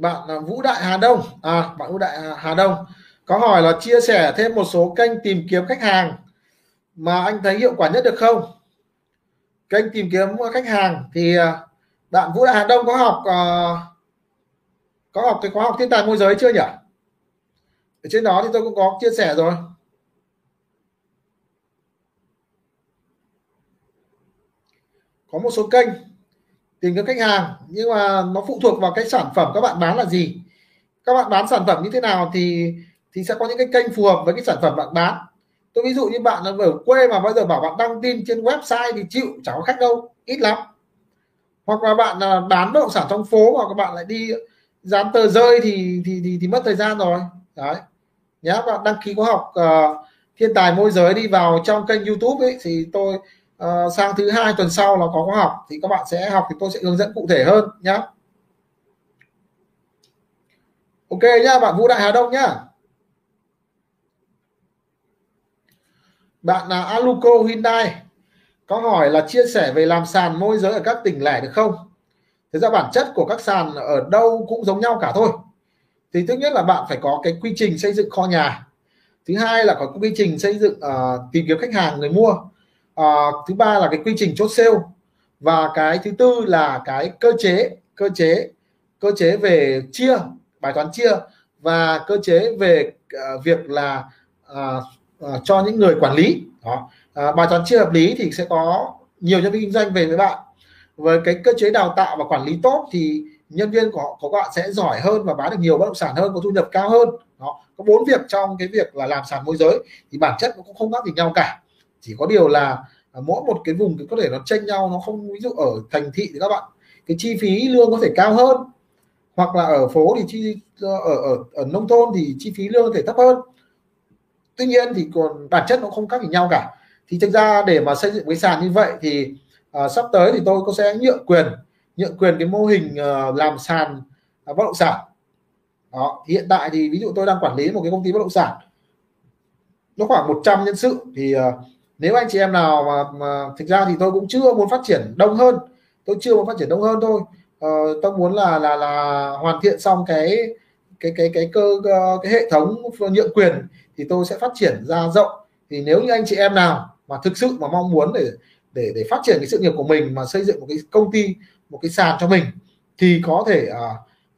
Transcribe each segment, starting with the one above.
bạn là Vũ Đại Hà Đông. À bạn Vũ Đại Hà Đông. Có hỏi là chia sẻ thêm một số kênh tìm kiếm khách hàng mà anh thấy hiệu quả nhất được không? Kênh tìm kiếm khách hàng thì à, bạn Vũ Đại Hà Đông có học à, có học cái khóa học thiên tài môi giới chưa nhỉ? Ở trên đó thì tôi cũng có chia sẻ rồi. Có một số kênh tìm kiếm khách hàng. Nhưng mà nó phụ thuộc vào cái sản phẩm các bạn bán là gì. Các bạn bán sản phẩm như thế nào thì thì sẽ có những cái kênh phù hợp với cái sản phẩm bạn bán. Tôi ví dụ như bạn ở quê mà bây giờ bảo bạn đăng tin trên website thì chịu chẳng có khách đâu ít lắm. Hoặc là bạn là bán bất động sản trong phố hoặc các bạn lại đi dán tờ rơi thì thì thì, thì mất thời gian rồi. Đấy. Nhé bạn đăng ký khóa học uh, thiên tài môi giới đi vào trong kênh youtube ấy thì tôi uh, sang thứ hai tuần sau là có khóa học thì các bạn sẽ học thì tôi sẽ hướng dẫn cụ thể hơn nhá. Ok nhá bạn vũ đại hà đông nhá. Bạn là aluco hyundai có hỏi là chia sẻ về làm sàn môi giới ở các tỉnh lẻ được không? Thế ra bản chất của các sàn ở đâu cũng giống nhau cả thôi. Thì thứ nhất là bạn phải có cái quy trình xây dựng kho nhà. Thứ hai là có quy trình xây dựng uh, tìm kiếm khách hàng người mua à, thứ ba là cái quy trình chốt sale. Và cái thứ tư là cái cơ chế cơ chế cơ chế về chia bài toán chia. Và cơ chế về uh, việc là uh, uh, cho những người quản lý. Đó. Uh, bài toán chia hợp lý thì sẽ có nhiều nhân viên kinh doanh về với bạn. Với cái cơ chế đào tạo và quản lý tốt thì nhân viên của của bạn sẽ giỏi hơn và bán được nhiều bất động sản hơn có thu nhập cao hơn. Đó. Có bốn việc trong cái việc là làm sàn môi giới thì bản chất nó cũng không khác gì nhau cả chỉ có điều là à, mỗi một cái vùng thì có thể nó tranh nhau nó không ví dụ ở thành thị thì các bạn cái chi phí lương có thể cao hơn. Hoặc là ở phố thì chi ờ, ở ở ở nông thôn thì chi phí lương có thể thấp hơn. Tuy nhiên thì còn bản chất nó không khác gì nhau cả. Thì thực ra để mà xây dựng cái sàn như vậy thì uh, sắp tới thì tôi có sẽ nhượng quyền nhượng quyền cái mô hình uh, làm sàn uh, bất động sản. Đó hiện tại thì ví dụ tôi đang quản lý một cái công ty bất động sản nó khoảng 100 nhân sự thì uh, nếu anh chị em nào mà, mà thực ra thì tôi cũng chưa muốn phát triển đông hơn. Tôi chưa muốn phát triển đông hơn thôi. Uh, tôi muốn là là là hoàn thiện xong cái cái cái cái cơ cái hệ thống nhượng quyền thì tôi sẽ phát triển ra rộng. Thì nếu như anh chị em nào mà thực sự mà mong muốn để để để phát triển cái sự nghiệp của mình mà xây dựng một cái công ty một cái sàn cho mình thì có thể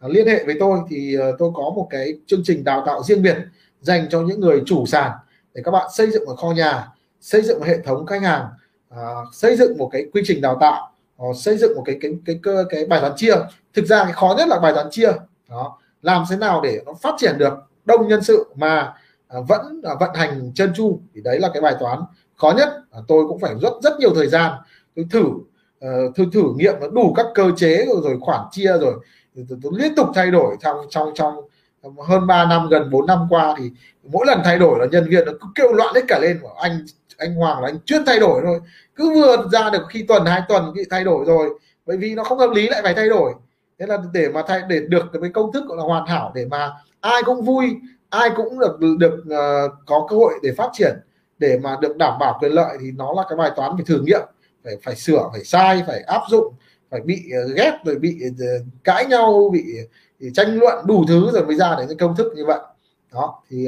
uh, liên hệ với tôi. Thì uh, tôi có một cái chương trình đào tạo riêng biệt dành cho những người chủ sàn để các bạn xây dựng một kho nhà xây dựng một hệ thống khách hàng uh, xây dựng một cái quy trình đào tạo uh, xây dựng một cái cái cái cơ cái, cái bài toán chia. Thực ra cái khó nhất là bài toán chia. Đó. Làm thế nào để nó phát triển được đông nhân sự mà uh, vẫn uh, vận hành chân chu thì đấy là cái bài toán khó nhất. Uh, tôi cũng phải rất rất nhiều thời gian tôi thử uh, thử thử nghiệm nó đủ các cơ chế rồi, rồi khoản chia rồi tôi, tôi liên tục thay đổi trong trong trong hơn 3 năm gần 4 năm qua thì mỗi lần thay đổi là nhân viên nó cứ kêu loạn hết cả lên. Bảo anh anh Hoàng là anh chuyên thay đổi thôi. Cứ vừa ra được khi tuần hai tuần bị thay đổi rồi. Bởi vì nó không hợp lý lại phải thay đổi. Thế là để mà thay để được cái công thức gọi là hoàn hảo để mà ai cũng vui ai cũng được được uh, có cơ hội để phát triển để mà được đảm bảo quyền lợi thì nó là cái bài toán phải thử nghiệm. Phải phải sửa phải sai phải áp dụng phải bị ờ, ghét rồi bị ờ, cãi nhau bị ờ, tranh luận đủ thứ rồi mới ra đến cái công thức như vậy. Đó thì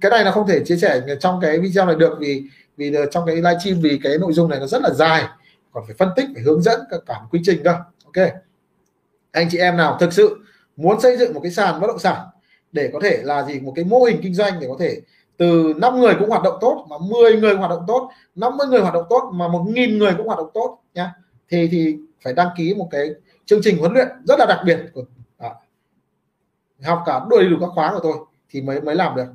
cái này là không thể chia sẻ trong cái video này được vì vì trong cái livestream vì cái nội dung này nó rất là dài còn phải phân tích phải hướng dẫn cả, cả quy trình cơ. Ok. Anh chị em nào thực sự muốn xây dựng một cái sàn bất động sản để có thể là gì? Một cái mô hình kinh doanh để có thể từ 5 người cũng hoạt động tốt mà 10 người hoạt động tốt 50 người hoạt động tốt mà một nghìn người cũng hoạt động tốt nhá. Thì thì phải đăng ký một cái chương trình huấn luyện rất là đặc biệt của à, học cả đuôi đủ các khóa của tôi thì mới mới làm được.